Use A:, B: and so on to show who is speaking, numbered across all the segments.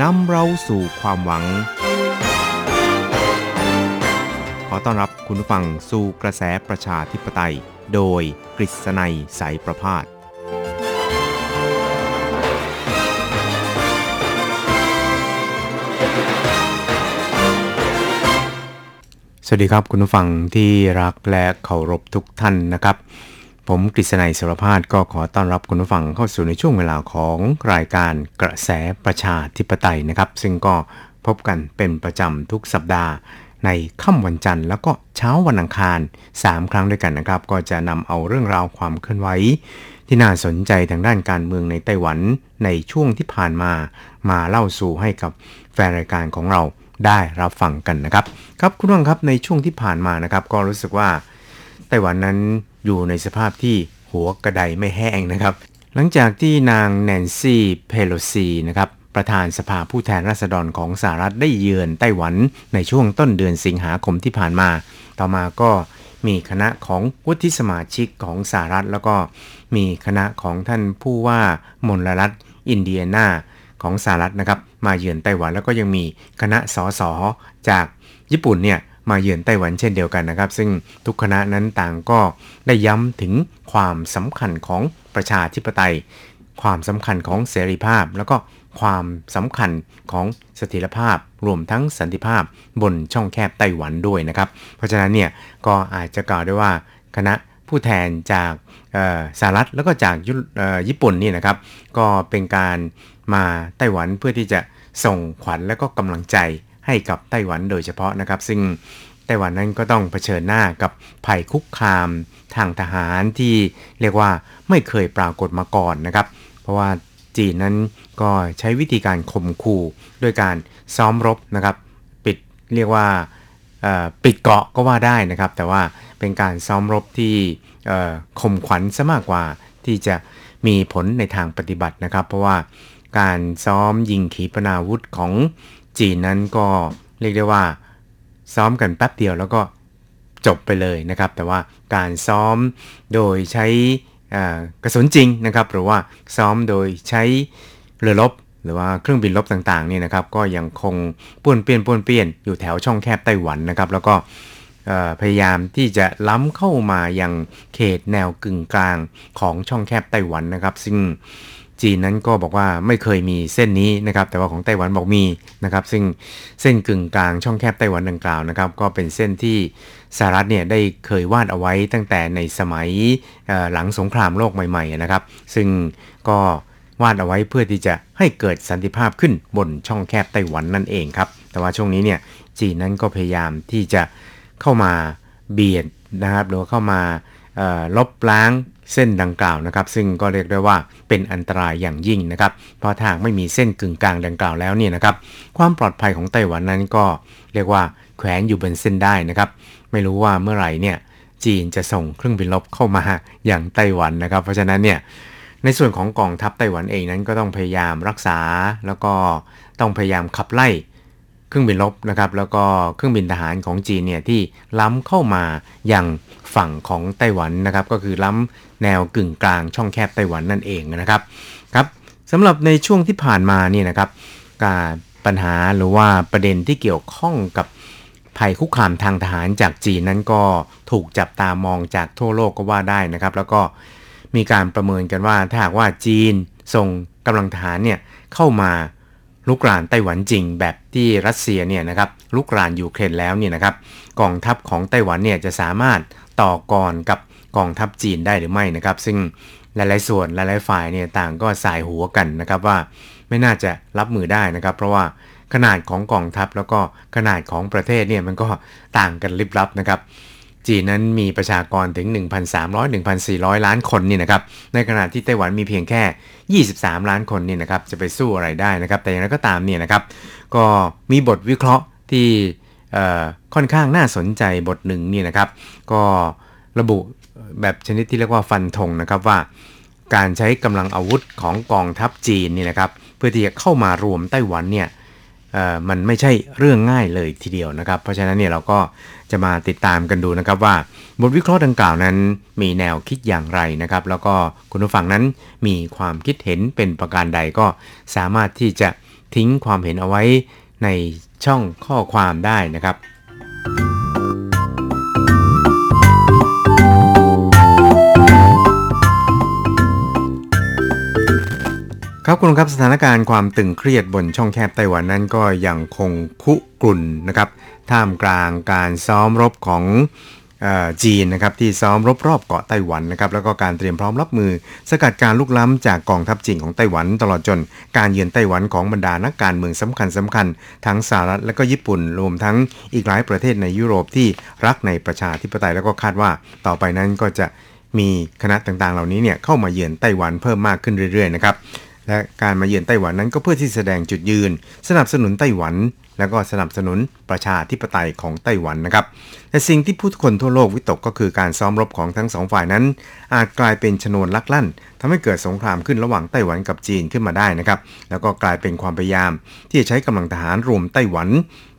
A: นำเราสู่ความหวัง ขอต้อนรับคุณผู้ฟังสู่กระแสประชาธิปไตย โดยกฤษณัยสายประพาสสวัสดีครับคุณผู้ฟังที่รักและเคารพทุกท่านนะครับ ผมกฤษณัยสารพาดก็ขอต้อนรับคุณผู้ฟังเข้าสู่ในช่วงเวลาของรายการกระแสประชาธิปไตยนะครับ ซึ่งก็พบกันเป็นประจำทุกสัปดาห์ ในค่ำวันจันทร์แล้วก็เช้าวันอังคาร 3 ครั้งด้วยกันนะครับ ก็จะนำเอาเรื่องราวความเคลื่อนไหวที่น่าสนใจทางด้านการเมืองในไต้หวันในช่วงที่ผ่านมา มาเล่าสู่ให้กับแฟนรายการของเราได้รับฟังกันนะครับ ครับคุณผู้ฟังครับในช่วงที่ผ่านมานะครับ ก็รู้สึกว่าไต้หวันนั้น อยู่ในสภาพที่หัวกระไดไม่แห้งนะครับ หลังจากที่นางแนนซี่เพโลซีนะครับประธานสภาผู้แทนราษฎรของสหรัฐได้เยือนไต้หวันในช่วงต้นเดือนสิงหาคมที่ผ่านมา ต่อมาก็มีคณะของวุฒิสมาชิกของสหรัฐ แล้วก็มีคณะของท่านผู้ว่ามลรัฐอินเดียนาของสหรัฐนะครับ มาเยือนไต้หวันแล้วก็ยังมีคณะสสจากญี่ปุ่นเนี่ย มาเยือนไต้หวันเช่นเดียวกันนะครับ ซึ่งทุกคณะนั้นต่างก็ได้ย้ำถึงความสำคัญของประชาธิปไตย ความสำคัญของเสรีภาพ แล้วก็ความสำคัญของเสถียรภาพรวมทั้งสันติภาพบนช่องแคบไต้หวันด้วยนะครับ เพราะฉะนั้นเนี่ยก็อาจจะกล่าวได้ว่าคณะผู้แทนจากสหรัฐแล้วก็จากญี่ปุ่นนี่นะครับ ก็เป็นการมาไต้หวันเพื่อที่จะส่งขวัญและก็กำลังใจ ให้กับไต้หวันโดยเฉพาะนะครับ ซึ่งไต้หวันนั้นก็ต้องเผชิญหน้ากับภัยคุกคามทางทหารที่เรียกว่าไม่เคยปรากฏมาก่อนนะครับ เพราะว่าจีนนั้นก็ใช้วิธีการข่มขู่ด้วยการซ้อมรบนะครับ ปิดเรียกว่าปิดเกาะก็ว่าได้นะครับ แต่ว่าเป็นการซ้อมรบที่ข่มขวัญซะมากกว่าที่จะมีผลในทางปฏิบัตินะครับ เพราะว่าการซ้อมยิงขีปนาวุธของ จีนนั้นก็เรียกได้ว่า ซ้อมกันแป๊บเดียวแล้วก็จบไปเลยนะครับ แต่ว่าการซ้อมโดยใช้กระสุนจริงนะครับ หรือว่าซ้อมโดยใช้เรือรบหรือว่าเครื่องบินรบต่างๆนี่นะครับ ก็ยังคงป้วนเปี้ยนป้วนเปี้ยนอยู่แถวช่องแคบไต้หวันนะครับ แล้วก็พยายามที่จะล้ำเข้ามายังเขตแนวกึ่งกลางของช่องแคบไต้หวันนะครับ ซึ่ง จีนนั้นก็บอกว่าไม่เคยมีเส้นนี้นะครับ แต่ว่าของไต้หวันบอกมีนะครับ ซึ่งเส้นกึ่งกลางช่องแคบไต้หวันดังกล่าวนะครับ ก็เป็นเส้นที่สหรัฐเนี่ยได้เคยวาดเอาไว้ตั้งแต่ในสมัยหลังสงครามโลกใหม่ ๆ นะครับ ซึ่งก็วาดเอาไว้เพื่อที่จะให้เกิดสันติภาพขึ้นบนช่องแคบไต้หวันนั่นเองครับ แต่ว่าช่วงนี้เนี่ยจีนนั้นก็พยายามที่จะเข้ามาเบียดนะครับหรือว่าเข้ามาลบล้าง เส้นดังกล่าวนะครับ ซึ่งก็เรียกได้ว่าเป็นอันตรายอย่างยิ่งนะครับ เพราะถ้าไม่มีเส้นกึ่งกลางดังกล่าวแล้วเนี่ยนะครับ ความปลอดภัยของไต้หวันนั้นก็เรียกว่าแขวนอยู่บนเส้นได้นะครับ ไม่รู้ว่าเมื่อไหร่เนี่ยจีนจะส่งเครื่องบินรบเข้ามาอย่างไต้หวันนะครับ เพราะฉะนั้นเนี่ยในส่วนของกองทัพไต้หวันเองนั้นก็ต้องพยายามรักษา แล้วก็ต้องพยายามขับไล่ เครื่องบินรบนะครับแล้วก็เครื่องบินทหารของจีนเนี่ยที่ล้ำเข้ามาอย่างฝั่งของไต้หวันนะครับ ก็คือล้ำแนวกึ่งกลางช่องแคบไต้หวันนั่นเองนะครับครับสำหรับในช่วงที่ผ่านมาเนี่ยนะครับการปัญหาหรือว่าประเด็นที่เกี่ยวข้องกับภัยคุกคามทางทหารจากจีนนั้นก็ถูกจับตามองจากทั่วโลกก็ว่าได้นะครับ แล้วก็มีการประเมินกันว่าถ้าหากว่าจีนส่งกำลังทหารเนี่ยเข้ามา ลุกรานไต้หวันจริงแบบที่รัสเซียเนี่ยนะครับลุกรานยูเครนแล้วเนี่ยนะครับกองทัพของไต้หวันเนี่ยจะสามารถต่อกรกับกองทัพจีนได้หรือไม่นะครับ ซึ่งหลายๆส่วนหลายๆฝ่ายเนี่ยต่างก็สายหัวกันนะครับว่าไม่น่าจะรับมือได้นะครับ เพราะว่าขนาดของกองทัพแล้วก็ขนาดของประเทศเนี่ยมันก็ต่างกันลิบลับนะครับ จีนนั้นมีประชากรถึง 1,300-1,400 ล้านคนนี่นะครับ ในขณะที่ไต้หวันมีเพียงแค่ 23 ล้านคนนี่นะครับ จะไปสู้อะไรได้นะครับ แต่อย่างไรก็ตามเนี่ยนะครับ ก็มีบทวิเคราะห์ที่ค่อนข้างน่าสนใจบทหนึ่งนี่นะครับ ก็ระบุแบบชนิดที่เรียกว่าฟันธงนะครับว่า การใช้กำลังอาวุธของกองทัพจีนนี่นะครับ เพื่อที่จะเข้ามารวมไต้หวันเนี่ย มันไม่ใช่เรื่องง่ายเลยทีเดียวนะครับ เพราะฉะนั้นเนี่ยเราก็จะมาติดตามกันดูนะครับว่าบทวิเคราะห์ดังกล่าวนั้นมีแนวคิดอย่างไรนะครับ แล้วก็คุณผู้ฟังนั้นมีความคิดเห็นเป็นประการใดก็สามารถที่จะทิ้งความเห็นเอาไว้ในช่องข้อความได้นะครับ ครับคุณครับสถานการณ์ความตึงเครียดบนช่องแคบไต้หวันนั้นก็ยังคงคุกรุ่นนะครับท่ามกลางการซ้อมรบของออจีนนะครับที่ซ้อมรบรอบเกาะไต้หวันนะครับแล้วก็การเตรียมพร้อมรับมือ สกัดการลุกล้ำจากกองทัพจีนของไต้หวัน ตลอดจนการเยือนไต้หวันของบรรดานักการเมืองสำคัญสำคัญ ทั้งสหรัฐและก็ญี่ปุ่นรวมทั้งอีกหลายประเทศในยุโรปที่รักในประชาธิปไตยแล้วก็คาดว่าต่อไปนั้นก็จะมีคณะต่างๆ เหล่านี้เนี่ยเข้ามาเยือนไต้หวันเพิ่มมากขึ้นเรื่อยๆนะครับ และการมาเยือนไต้หวันนั้นก็เพื่อที่แสดงจุดยืน สนับสนุนไต้หวัน แล้วก็สนับสนุนประชาธิปไตยของไต้หวันนะครับ แต่สิ่งที่ผู้คนทั่วโลกวิตกก็คือการซ้อมรบของทั้งสองฝ่ายนั้น อาจกลายเป็นชนวนลักลั่นทำให้เกิดสงครามขึ้นระหว่างไต้หวันกับจีนขึ้นมาได้นะครับ แล้วก็กลายเป็นความพยายาม ที่จะใช้กำลังทหารรวมไต้หวัน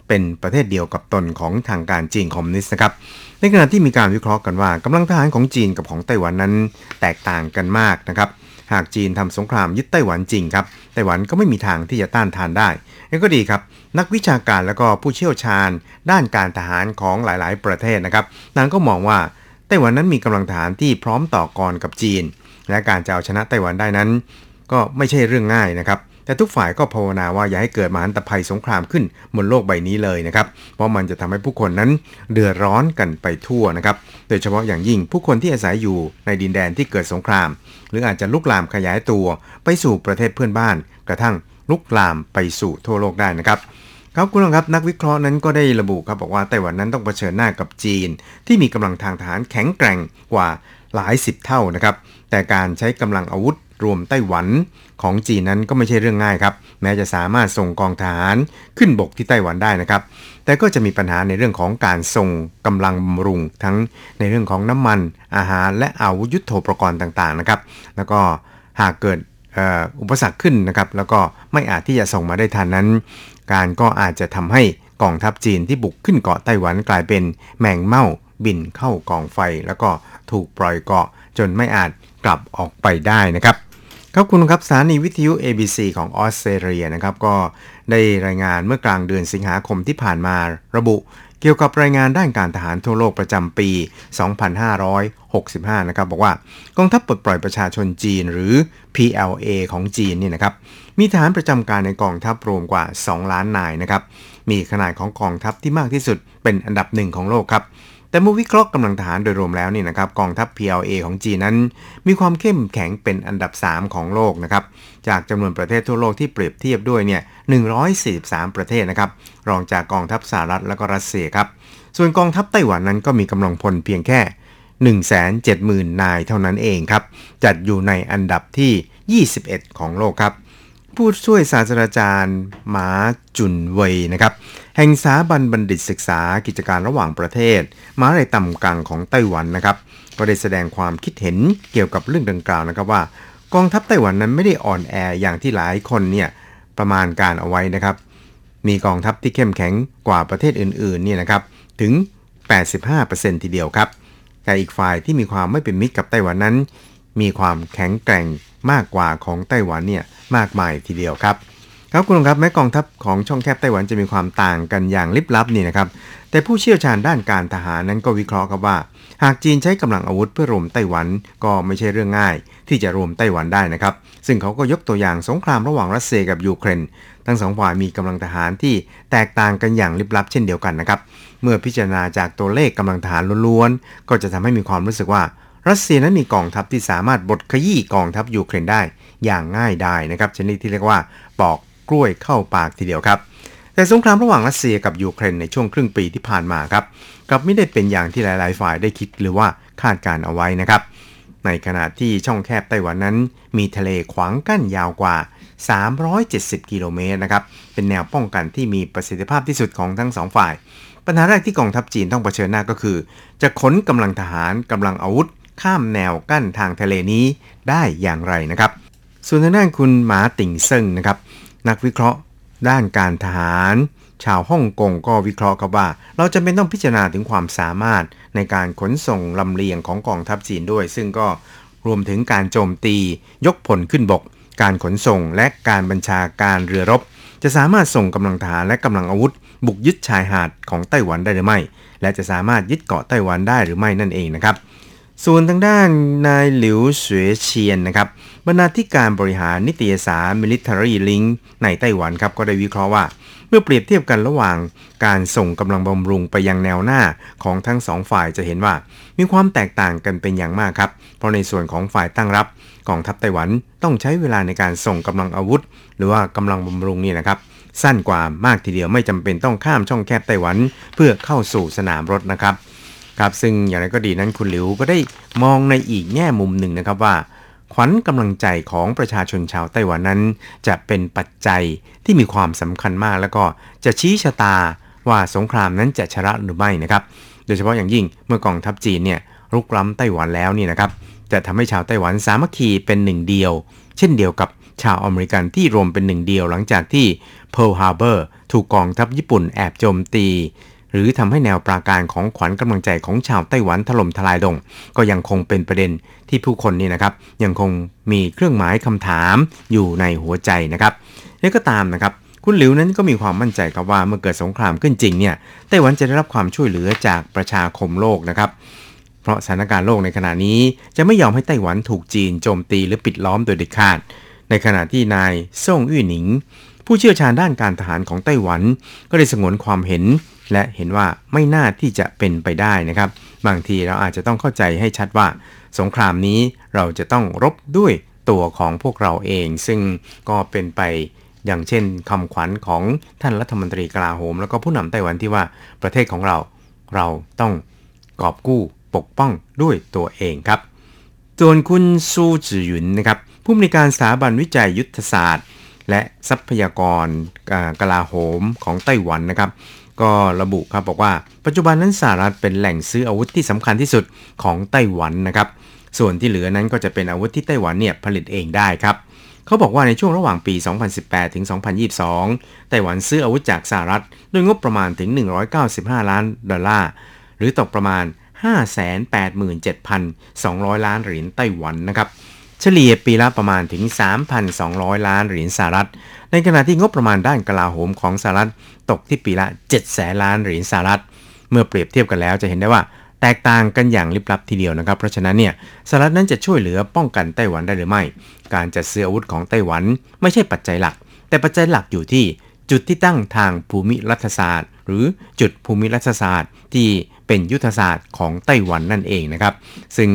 A: เป็นประเทศเดียวกับตนของทางการจีนคอมมิวนิสต์นะครับ ในขณะที่มีการวิเคราะห์กันว่ากำลังทหารของจีนกับของไต้หวันนั้นแตกต่างกันมากนะครับ หากจีนทำสงครามยึดไต้หวันจริงครับไต้หวันก็ไม่มีทางที่จะต้านทานได้นั่นก็ดีครับนักวิชาการและก็ผู้เชี่ยวชาญ ด้านการทหารของหลาย ๆ ประเทศนะครับนางก็มองว่าไต้หวันนั้นมีกำลังทหารที่พร้อมต่อกรกับจีน และการจะเอาชนะไต้หวันได้นั้น ก็ไม่ใช่เรื่องง่ายนะครับ แต่ทุกฝ่ายก็ภาวนาว่าอย่าให้เกิดมหันตภัยสงครามขึ้นบนโลกใบนี้เลยนะครับ เพราะมันจะทำให้ผู้คนนั้นเดือดร้อนกันไปทั่วนะครับ โดยเฉพาะอย่างยิ่งผู้คนที่อาศัยอยู่ในดินแดนที่เกิดสงคราม หรืออาจจะลุกลามขยายตัวไปสู่ประเทศเพื่อนบ้าน กระทั่งลุกลามไปสู่ทั่วโลกได้นะครับครับคุณผู้ชมครับนักวิเคราะห์นั้นก็ได้ระบุครับบอกว่าไต้หวันนั้นต้องเผชิญหน้ากับจีน ที่มีกำลังทางทหารแข็งแกร่งกว่าหลายสิบเท่านะครับแต่การใช้กำลังอาวุธ รวมไต้หวันของจีนนั้นก็ไม่ใช่เรื่องง่ายครับ แม้จะสามารถส่งกองทหารขึ้นบกที่ไต้หวันได้นะครับ แต่ก็จะมีปัญหาในเรื่องของการส่งกำลังบำรุง ทั้งในเรื่องของน้ำมัน อาหารและอาวุธยุโทโธปกรณ์ต่างๆนะครับ แล้วก็หากเกิดอ,อ,อุปสรรคขึ้นนะครับ แล้วก็ไม่อาจที่จะส่งมาได้ทันนั้น การก็อาจจะทำให้กองทัพจีนที่บุกขึ้นเกาะไต้หวันกลายเป็นแมงเม่าบินเข้ากองไฟ แล้วก็ถูกปล่อยเกาะจนไม่อาจกลับออกไปได้นะครับ ครับคุณครับสถานีวิทยุ ABC ของออสเตรเลียนะครับก็ได้รายงานเมื่อกลางเดือนสิงหาคมที่ผ่านมาระบุ เกี่ยวกับรายงานด้านการทหารทั่วโลกประจำปี 2565 นะครับบอกว่ากองทัพปลดปล่อยประชาชนจีนหรือ PLA ของจีนเนี่ยนะครับมีทหารประจำการในกองทัพรวมกว่า 2 ล้านนายนะครับมีขนาดของกองทัพที่มากที่สุดเป็นอันดับหนึ่งของโลกครับ แต่เมื่อวิเคราะห์กำลังทหารโดยรวมแล้วนี่นะครับกองทัพ PLA ของจีนนั้น มีความเข้มแข็งเป็นอันดับ 3 ของโลกนะครับจากจำนวนประเทศทั่วโลกที่เปรียบเทียบด้วยเนี่ย143 ประเทศนะครับรองจากกองทัพสหรัฐและก็รัสเซียครับส่วนกองทัพไต้หวันนั้นก็มีกำลังพลเพียงแค่ 170,000 นายเท่านั้นเองครับจัดอยู่ในอันดับที่ 21 ของโลกครับผู้ช่วยศาสตราจารย์หมาจุนเวยนะครับ แห่งสถาบันบัณฑิตศึกษากิจการระหว่างประเทศมหาวิทยาลัยต่ำกลางของไต้หวันนะครับ ก็ได้แสดงความคิดเห็นเกี่ยวกับเรื่องดังกล่าวนะครับว่ากองทัพไต้หวันนั้นไม่ได้อ่อนแออย่างที่หลายคนเนี่ยประมาณการเอาไว้นะครับ มีกองทัพที่เข้มแข็งกว่าประเทศอื่นๆเนี่ยนะครับถึง 85%ทีเดียวครับ แต่อีกฝ่ายที่มีความไม่เป็นมิตรกับไต้หวันนั้น มีความแข็งแกร่งมากกว่าของไต้หวันเนี่ยมากมายทีเดียวครับ ครับคุณครับแม้กองทัพของช่องแคบไต้หวันจะมีความต่างกันอย่างลิบลับนี่นะครับ แต่ผู้เชี่ยวชาญด้านการทหารนั้นก็วิเคราะห์ครับว่า หากจีนใช้กำลังอาวุธเพื่อรวมไต้หวันก็ไม่ใช่เรื่องง่าย ที่จะรวมไต้หวันได้นะครับ ซึ่งเขาก็ยกตัวอย่างสงครามระหว่างรัสเซียกับยูเครนทั้งสองฝ่ายมีกำลังทหารที่แตกต่างกันอย่างลิบลับเช่นเดียวกันนะครับเมื่อพิจารณาจากตัวเลขกำลังทหารล้วนๆก็จะทำให้มีความรู้สึกว่ารัสเซียนั้นมีกองทัพที่สามารถบดขยี้กองทัพยูเครนได้อย่างง่ายดายนะครับชนิดที่เรียกว่าปอก กล้วยเข้าปากทีเดียวครับ แต่สงครามระหว่างรัสเซียกับยูเครนในช่วงครึ่งปีที่ผ่านมาครับกลับไม่ได้เป็นอย่างที่หลาย ๆ ฝ่ายได้คิดหรือว่าคาดการเอาไว้นะครับ ในขณะที่ช่องแคบไต้หวันนั้น มีทะเลขวางกั้นยาวกว่า 370 กิโลเมตรนะครับ เป็นแนวป้องกันที่มีประสิทธิภาพที่สุดของทั้งสองฝ่าย ปัญหาแรกที่กองทัพจีนต้องเผชิญหน้าก็คือ จะขนกำลังทหารกำลังอาวุธ ข้ามแนวกั้นทางทะเลนี้ได้อย่างไรนะครับ ส่วนทางด้านคุณหมาติ่งเซิงนะครับ นักวิเคราะห์ ด้านการทหาร ชาวฮ่องกงก็วิเคราะห์ครับว่า เราจะเป็นต้องพิจารณาถึงความสามารถในการขนส่งลำเลียงของกองทัพจีนด้วย ซึ่งก็รวมถึงการโจมตียกผลขึ้นบก การขนส่งและการบัญชาการเรือรบ จะสามารถส่งกำลังทหารและกำลังอาวุธ บุกยึดชายหาดของไต้หวันได้หรือไม่ และจะสามารถยึดเกาะไต้หวันได้หรือไม่นั่นเองนะครับ ส่วนทางด้านนายหลิวเสวยเชียนนะครับบรรณาธิการบริหารนิตยสาร Military Link ในไต้หวันครับก็ได้วิเคราะห์ว่า เมื่อเปรียบเทียบกันระหว่างการส่งกำลังบำรุงไปยังแนวหน้าของทั้งสองฝ่ายจะเห็นว่า มีความแตกต่างกันเป็นอย่างมากครับ เพราะในส่วนของฝ่ายตั้งรับกองทัพไต้หวันต้องใช้เวลาในการส่งกำลังอาวุธ หรือว่ากำลังบำรุงนี่นะครับ สั้นกว่ามากทีเดียวไม่จำเป็นต้องข้ามช่องแคบไต้หวัน เพื่อเข้าสู่สนามรบนะครับ ครับซึ่งอย่างไรก็ดีนั้นคุณหลิวก็ได้มองในอีกแง่มุมหนึ่งนะครับว่า ขวัญกำลังใจของประชาชนชาวไต้หวันนั้น จะเป็นปัจจัยที่มีความสำคัญมาก แล้วก็จะชี้ชะตาว่าสงครามนั้นจะชนะหรือไม่นะครับ โดยเฉพาะอย่างยิ่งเมื่อกองทัพจีนเนี่ยรุกล้ำไต้หวันแล้วนี่นะครับจะทำให้ชาวไต้หวันสามัคคีเป็นหนึ่งเดียว เช่นเดียวกับชาวอเมริกันที่รวมเป็นหนึ่งเดียวหลังจากที่ Pearl Harbor ถูกกองทัพญี่ปุ่นแอบโจมตี หรือทำให้แนวปราการของขวัญกำลังใจของชาวไต้หวันถล่มทลายลง ก็ยังคงเป็นประเด็นที่ผู้คนนี่นะครับ ยังคงมีเครื่องหมายคำถามอยู่ในหัวใจนะครับนี่ก็ตามนะครับคุณหลิวนั้นก็มีความมั่นใจครับว่าเมื่อเกิดสงครามขึ้นจริงเนี่ยไต้หวันจะได้รับความช่วยเหลือจากประชาคมโลกนะครับเพราะสถานการณ์โลกในขณะนี้จะไม่ยอมให้ไต้หวันถูกจีนโจมตีหรือปิดล้อมโดยเด็ดขาด ในขณะที่นายซ่งอี้หนิง ผู้เชี่ยวชาญด้านการทหารของไต้หวัน ก็ได้สงวนความเห็น และเห็นว่าไม่น่าที่จะเป็นไปได้นะครับ บางทีเราอาจจะต้องเข้าใจให้ชัดว่า สงครามนี้เราจะต้องรบด้วยตัวของพวกเราเอง ซึ่งก็เป็นไปอย่างเช่นคำขวัญของท่านรัฐมนตรีกลาโหม แล้วก็ผู้นำไต้หวันที่ว่าประเทศของเราเราต้องกอบกู้ปกป้องด้วยตัวเองครับ ส่วนคุณซูจือหยุนนะครับผู้อำนวยการสถาบันวิจัยยุทธศาสตร์ และทรัพยากรกลาโหมของไต้หวันนะครับ ก็ระบุครับบอกว่า ปัจจุบันนั้นสหรัฐเป็นแหล่งซื้ออาวุธที่สำคัญที่สุดของไต้หวันนะครับ ส่วนที่เหลือนั้นก็จะเป็นอาวุธที่ไต้หวันเนี่ยผลิตเองได้ครับเขาบอกว่าในช่วงระหว่างปี 2018 ถึง 2022 ไต้หวันซื้ออาวุธจากสหรัฐด้วยงบประมาณถึง 195 ล้านดอลลาร์ หรือตกประมาณ 587,200 ล้านเหรียญไต้หวันนะครับ เฉลี่ยปีละประมาณถึง 3,200 ล้านเหรียญสหรัฐ ในขณะที่งบประมาณด้านกลาโหมของสหรัฐตกที่ปีละ 7 แสนล้านเหรียญสหรัฐ เมื่อเปรียบเทียบกันแล้วจะเห็นได้ว่าแตกต่างกันอย่างลิบลับทีเดียวนะครับ เพราะฉะนั้นเนี่ยสหรัฐนั้นจะช่วยเหลือป้องกันไต้หวันได้หรือไม่ การจัดซื้ออาวุธของไต้หวันไม่ใช่ปัจจัยหลัก แต่ปัจจัยหลักอยู่ที่จุดที่ตั้งทางภูมิรัฐศาสตร์ หรือจุดภูมิรัฐศาสตร์ที่เป็นยุทธศาสตร์ของไต้หวันนั่นเองนะครับ ซึ่ง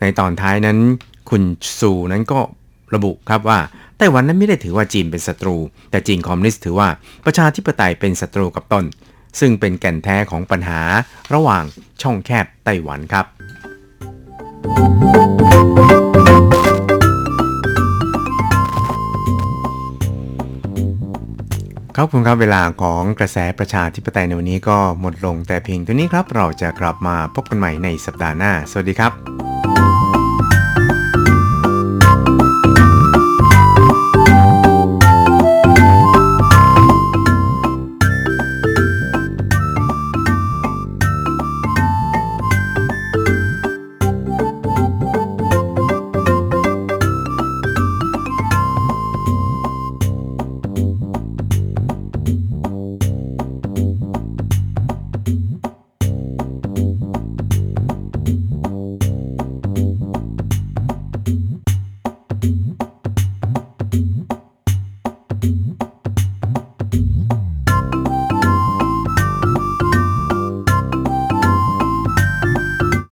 A: ในตอนท้ายนั้น คุณซูนั้นก็ระบุครับว่าไต้หวันนั้นไม่ได้ถือว่าจีนเป็นศัตรู แต่จีนคอมมิวนิสต์ถือว่าประชาธิปไตยเป็นศัตรูกับตน ซึ่งเป็นแก่นแท้ของปัญหาระหว่างช่องแคบไต้หวันครับ ครับคุณครับเวลาของกระแสประชาธิปไตยในวันนี้ก็หมดลงแต่เพียงเท่านี้ครับ เราจะกลับมาพบกันใหม่ในสัปดาห์หน้า สวัสดีครับ